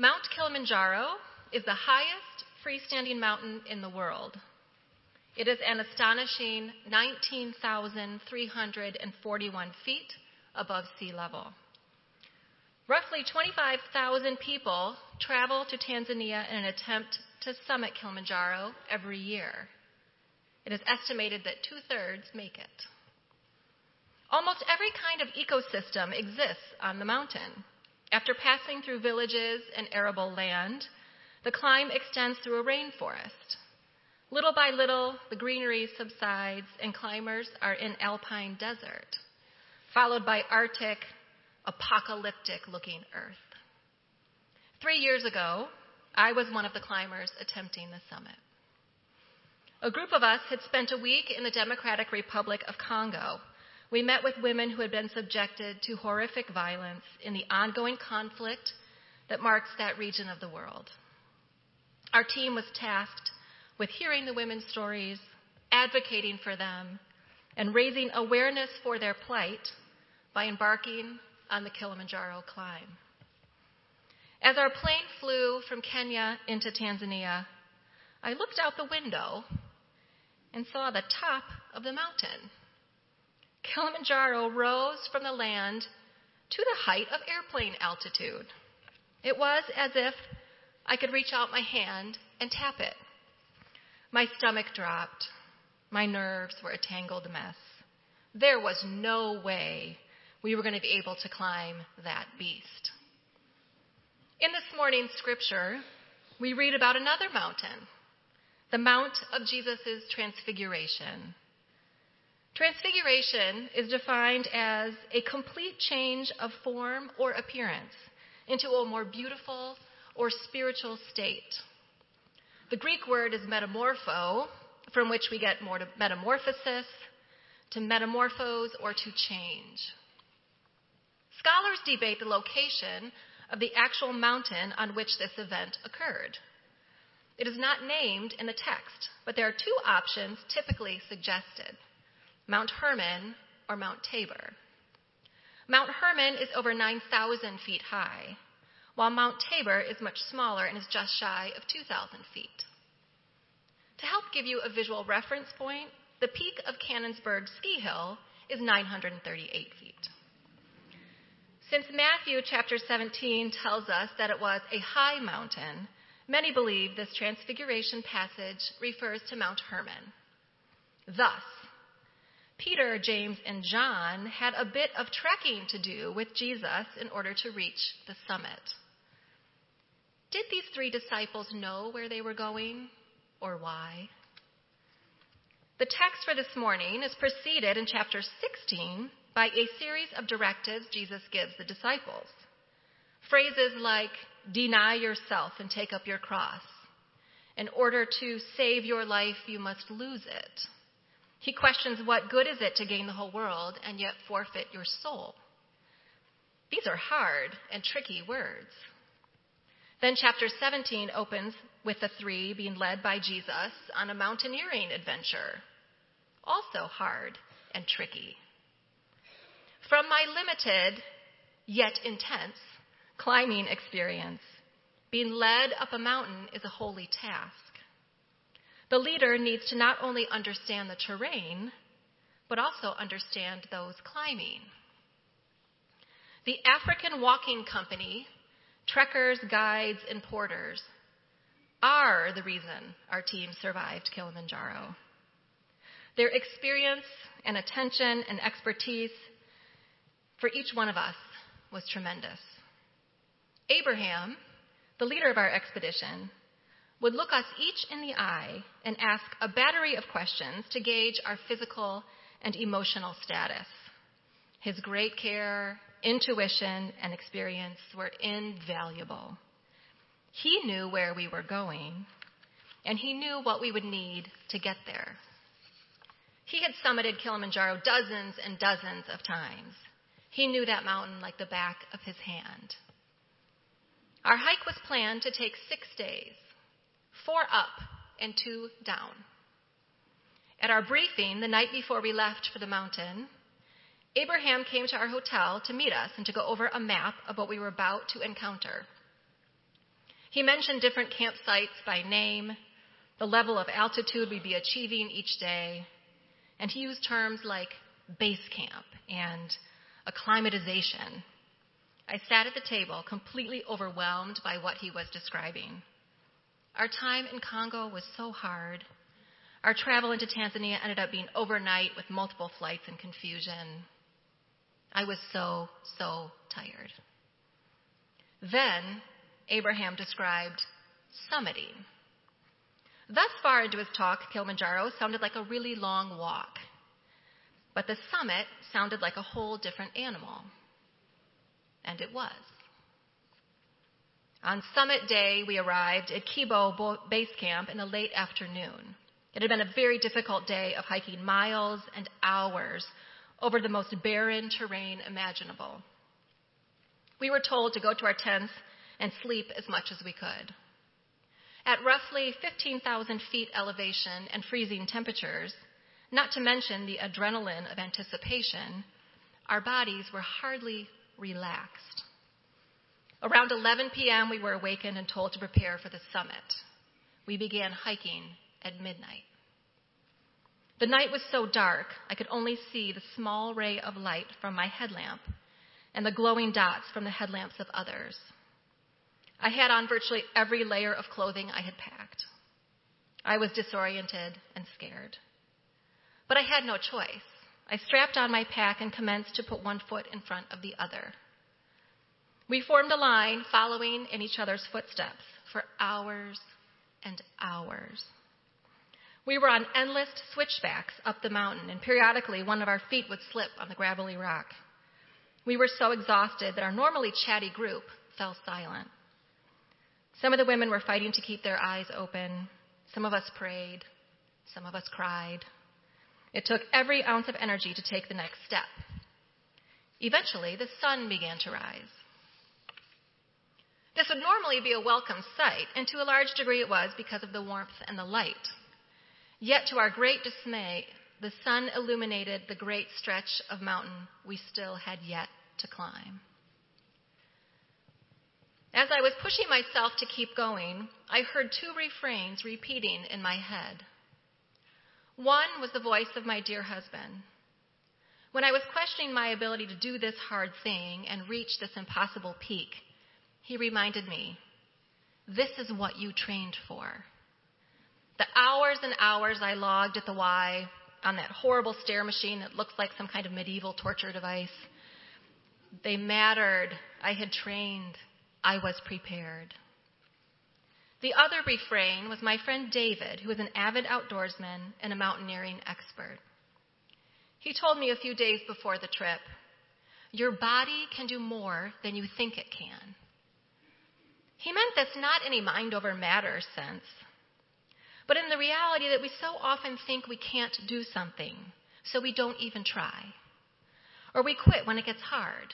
Mount Kilimanjaro is the highest freestanding mountain in the world. It is an astonishing 19,341 feet above sea level. Roughly 25,000 people travel to Tanzania in an attempt to summit Kilimanjaro every year. It is estimated that two thirds make it. Almost every kind of ecosystem exists on the mountain. After passing through villages and arable land, the climb extends through a rainforest. Little by little, the greenery subsides and climbers are in alpine desert, followed by Arctic, apocalyptic looking earth. Three years ago, I was one of the climbers attempting the summit. A group of us had spent a week in the Democratic Republic of Congo. We met with women who had been subjected to horrific violence in the ongoing conflict that marks that region of the world. Our team was tasked with hearing the women's stories, advocating for them, and raising awareness for their plight by embarking on the Kilimanjaro climb. As our plane flew from Kenya into Tanzania, I looked out the window and saw the top of the mountain. Kilimanjaro rose from the land to the height of airplane altitude. It was as if I could reach out my hand and tap it. My stomach dropped. My nerves were a tangled mess. There was no way we were going to be able to climb that beast. In this morning's scripture, we read about another mountain, the Mount of Jesus' Transfiguration. Transfiguration is defined as a complete change of form or appearance into a more beautiful or spiritual state. The Greek word is metamorpho, from which we get metamorphosis, to metamorphose, or to change. Scholars debate the location of the actual mountain on which this event occurred. It is not named in the text, but there are two options typically suggested Mount Hermon or Mount Tabor. Mount Hermon is over 9,000 feet high, while Mount Tabor is much smaller and is just shy of 2,000 feet. To help give you a visual reference point, the peak of Cannonsburg Ski Hill is 938 feet. Since Matthew chapter 17 tells us that it was a high mountain, many believe this transfiguration passage refers to Mount Hermon. Thus, Peter, James, and John had a bit of trekking to do with Jesus in order to reach the summit. Did these three disciples know where they were going or why? The text for this morning is preceded in chapter 16 by a series of directives Jesus gives the disciples. Phrases like, deny yourself and take up your cross. In order to save your life, you must lose it. He questions what good is it to gain the whole world and yet forfeit your soul? These are hard and tricky words. Then chapter 17 opens with the three being led by Jesus on a mountaineering adventure. Also hard and tricky. From my limited, yet intense, climbing experience, being led up a mountain is a holy task. The leader needs to not only understand the terrain, but also understand those climbing. The African Walking Company, trekkers, guides, and porters are the reason our team survived Kilimanjaro. Their experience and attention and expertise for each one of us was tremendous. Abraham, the leader of our expedition, would look us each in the eye and ask a battery of questions to gauge our physical and emotional status. His great care, intuition, and experience were invaluable. He knew where we were going, and he knew what we would need to get there. He had summited Kilimanjaro dozens and dozens of times. He knew that mountain like the back of his hand. Our hike was planned to take six days four up and two down. At our briefing the night before we left for the mountain, Abraham came to our hotel to meet us and to go over a map of what we were about to encounter. He mentioned different campsites by name, the level of altitude we'd be achieving each day, and he used terms like base camp and acclimatization. I sat at the table completely overwhelmed by what he was describing. Our time in Congo was so hard. Our travel into Tanzania ended up being overnight with multiple flights and confusion. I was so, so tired. Then Abraham described summiting. Thus far into his talk, Kilimanjaro sounded like a really long walk. But the summit sounded like a whole different animal. And it was. On summit day, we arrived at Kibo Base Camp in the late afternoon. It had been a very difficult day of hiking miles and hours over the most barren terrain imaginable. We were told to go to our tents and sleep as much as we could. At roughly 15,000 feet elevation and freezing temperatures, not to mention the adrenaline of anticipation, our bodies were hardly relaxed. Around 11 p.m., we were awakened and told to prepare for the summit. We began hiking at midnight. The night was so dark, I could only see the small ray of light from my headlamp and the glowing dots from the headlamps of others. I had on virtually every layer of clothing I had packed. I was disoriented and scared. But I had no choice. I strapped on my pack and commenced to put one foot in front of the other. We formed a line following in each other's footsteps for hours and hours. We were on endless switchbacks up the mountain, and periodically one of our feet would slip on the gravelly rock. We were so exhausted that our normally chatty group fell silent. Some of the women were fighting to keep their eyes open. Some of us prayed. Some of us cried. It took every ounce of energy to take the next step. Eventually, the sun began to rise. This would normally be a welcome sight, and to a large degree it was because of the warmth and the light. Yet, to our great dismay, the sun illuminated the great stretch of mountain we still had yet to climb. As I was pushing myself to keep going, I heard two refrains repeating in my head. One was the voice of my dear husband. When I was questioning my ability to do this hard thing and reach this impossible peak, he reminded me, This is what you trained for. The hours and hours I logged at the Y on that horrible stair machine that looks like some kind of medieval torture device, they mattered. I had trained. I was prepared. The other refrain was my friend David, who is an avid outdoorsman and a mountaineering expert. He told me a few days before the trip, Your body can do more than you think it can. He meant this not in a mind over matter sense, but in the reality that we so often think we can't do something, so we don't even try. Or we quit when it gets hard.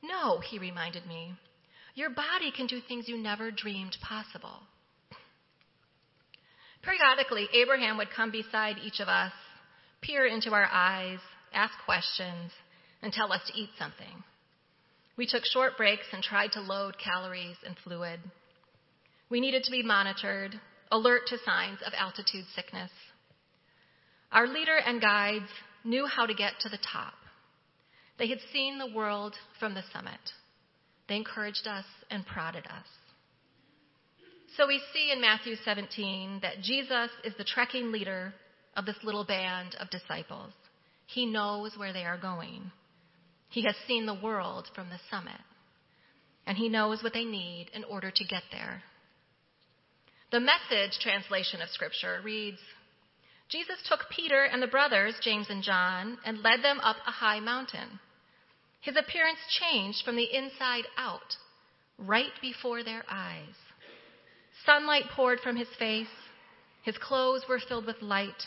No, he reminded me, your body can do things you never dreamed possible. Periodically, Abraham would come beside each of us, peer into our eyes, ask questions, and tell us to eat something. We took short breaks and tried to load calories and fluid. We needed to be monitored, alert to signs of altitude sickness. Our leader and guides knew how to get to the top. They had seen the world from the summit. They encouraged us and prodded us. So we see in Matthew 17 that Jesus is the trekking leader of this little band of disciples. He knows where they are going. He has seen the world from the summit, and he knows what they need in order to get there. The message translation of Scripture reads Jesus took Peter and the brothers, James and John, and led them up a high mountain. His appearance changed from the inside out, right before their eyes. Sunlight poured from his face. His clothes were filled with light.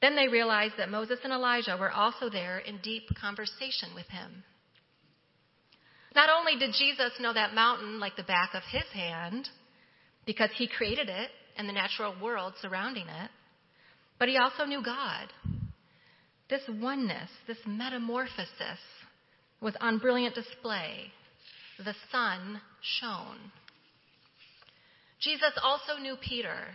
Then they realized that Moses and Elijah were also there in deep conversation with him. Not only did Jesus know that mountain like the back of his hand, because he created it and the natural world surrounding it, but he also knew God. This oneness, this metamorphosis, was on brilliant display. The sun shone. Jesus also knew Peter.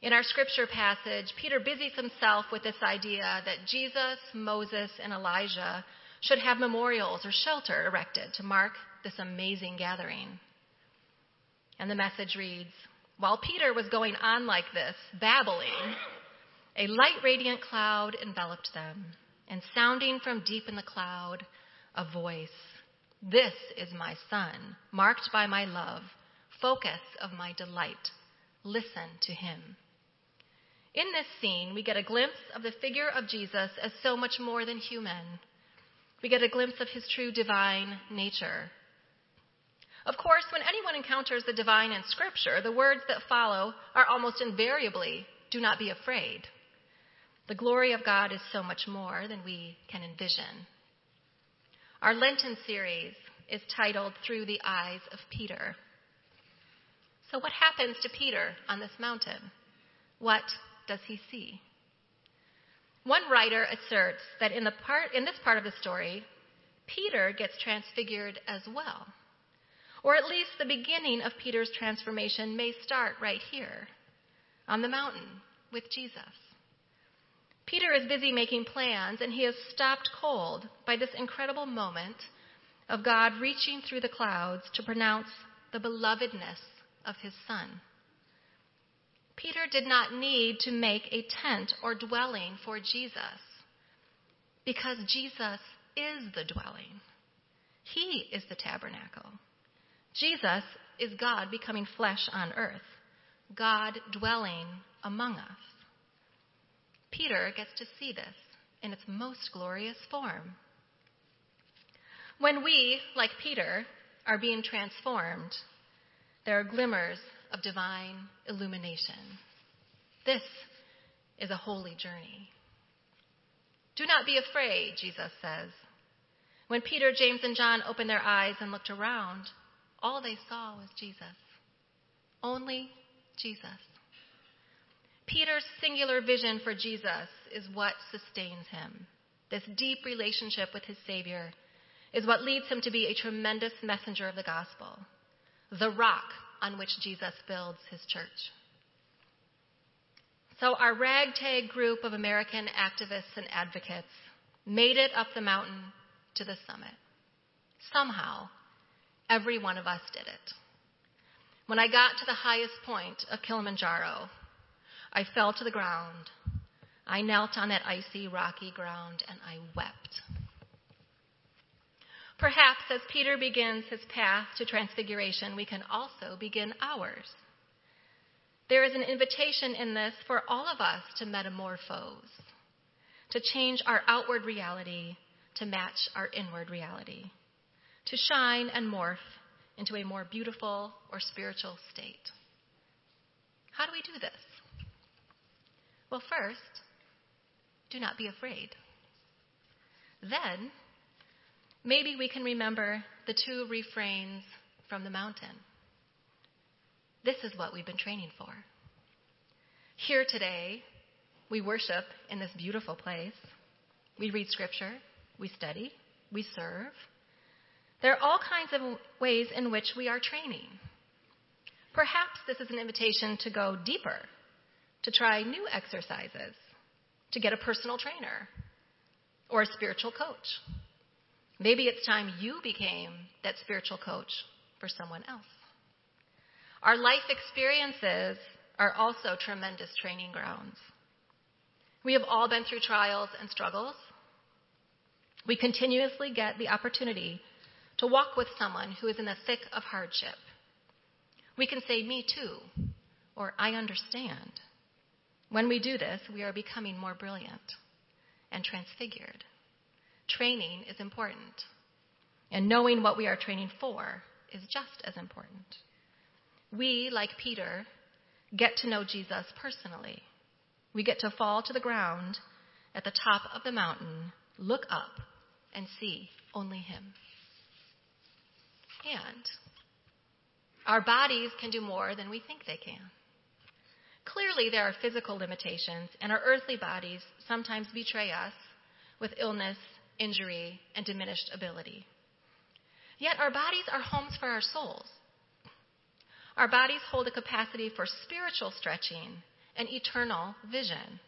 In our scripture passage, Peter busies himself with this idea that Jesus, Moses, and Elijah should have memorials or shelter erected to mark this amazing gathering. And the message reads While Peter was going on like this, babbling, a light radiant cloud enveloped them, and sounding from deep in the cloud, a voice This is my son, marked by my love, focus of my delight. Listen to him. In this scene, we get a glimpse of the figure of Jesus as so much more than human. We get a glimpse of his true divine nature. Of course, when anyone encounters the divine in Scripture, the words that follow are almost invariably do not be afraid. The glory of God is so much more than we can envision. Our Lenten series is titled Through the Eyes of Peter. So, what happens to Peter on this mountain? What does he see? One writer asserts that in, part, in this part of the story, Peter gets transfigured as well. Or at least the beginning of Peter's transformation may start right here on the mountain with Jesus. Peter is busy making plans, and he is stopped cold by this incredible moment of God reaching through the clouds to pronounce the belovedness of his Son. Peter did not need to make a tent or dwelling for Jesus because Jesus is the dwelling. He is the tabernacle. Jesus is God becoming flesh on earth, God dwelling among us. Peter gets to see this in its most glorious form. When we, like Peter, are being transformed, there are glimmers of divine illumination. This is a holy journey. Do not be afraid, Jesus says. When Peter, James, and John opened their eyes and looked around, all they saw was Jesus. Only Jesus. Peter's singular vision for Jesus is what sustains him. This deep relationship with his Savior is what leads him to be a tremendous messenger of the gospel, the rock on which Jesus builds his church. So, our ragtag group of American activists and advocates made it up the mountain to the summit. Somehow, every one of us did it. When I got to the highest point of Kilimanjaro, I fell to the ground. I knelt on that icy, rocky ground and I wept. Perhaps as Peter begins his path to transfiguration, we can also begin ours. There is an invitation in this for all of us to metamorphose, to change our outward reality to match our inward reality, to shine and morph into a more beautiful or spiritual state. How do we do this? Well, first, do not be afraid. Then, maybe we can remember the two refrains from the mountain. This is what we've been training for. Here today, we worship in this beautiful place. We read scripture, we study, we serve. There are all kinds of ways in which we are training. Perhaps this is an invitation to go deeper, to try new exercises, to get a personal trainer or a spiritual coach. Maybe it's time you became that spiritual coach for someone else. Our life experiences are also tremendous training grounds. We have all been through trials and struggles. We continuously get the opportunity to walk with someone who is in the thick of hardship. We can say, Me too, or I understand. When we do this, we are becoming more brilliant and transfigured. Training is important, and knowing what we are training for is just as important. We, like Peter, get to know Jesus personally. We get to fall to the ground at the top of the mountain, look up, and see only Him. And our bodies can do more than we think they can. Clearly, there are physical limitations, and our earthly bodies sometimes betray us with illness, injury, and diminished ability. Yet, our bodies are homes for our souls. our bodies hold a capacity for spiritual stretching and eternal vision.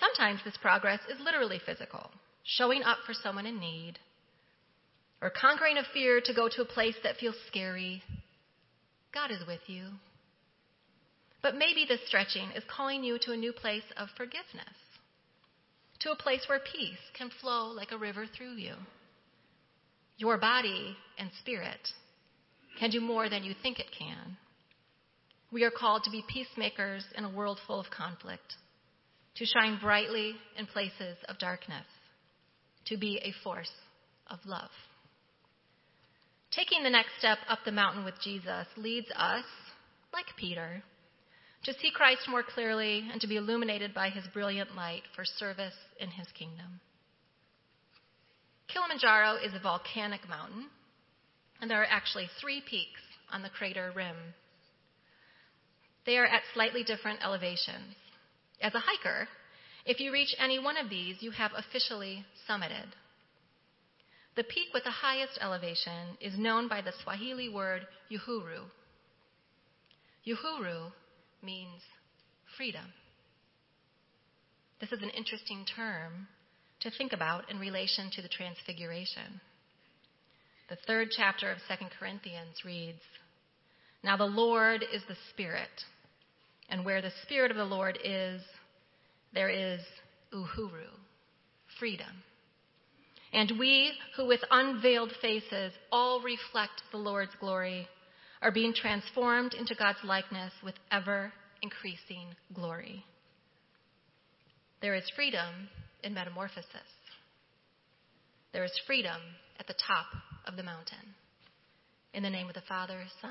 Sometimes this progress is literally physical, showing up for someone in need, or conquering a fear to go to a place that feels scary. God is with you. But maybe this stretching is calling you to a new place of forgiveness, to a place where peace can flow like a river through you. Your body and spirit can do more than you think it can. We are called to be peacemakers in a world full of conflict, to shine brightly in places of darkness, to be a force of love. Taking the next step up the mountain with Jesus leads us, like Peter, to see Christ more clearly and to be illuminated by his brilliant light for service in his kingdom. Kilimanjaro is a volcanic mountain, and there are actually three peaks on the crater rim. They are at slightly different elevations. As a hiker, if you reach any one of these, you have officially summited. The peak with the highest elevation is known by the Swahili word Uhuru. Uhuru means freedom. This is an interesting term to think about in relation to the Transfiguration. The third chapter of 2 Corinthians reads Now the Lord is the Spirit, and where the Spirit of the Lord is, there is uhuru, freedom. And we who with unveiled faces all reflect the Lord's glory are being transformed into God's likeness with ever increasing glory. There is freedom in metamorphosis. There is freedom at the top of the mountain. In the name of the Father, Son,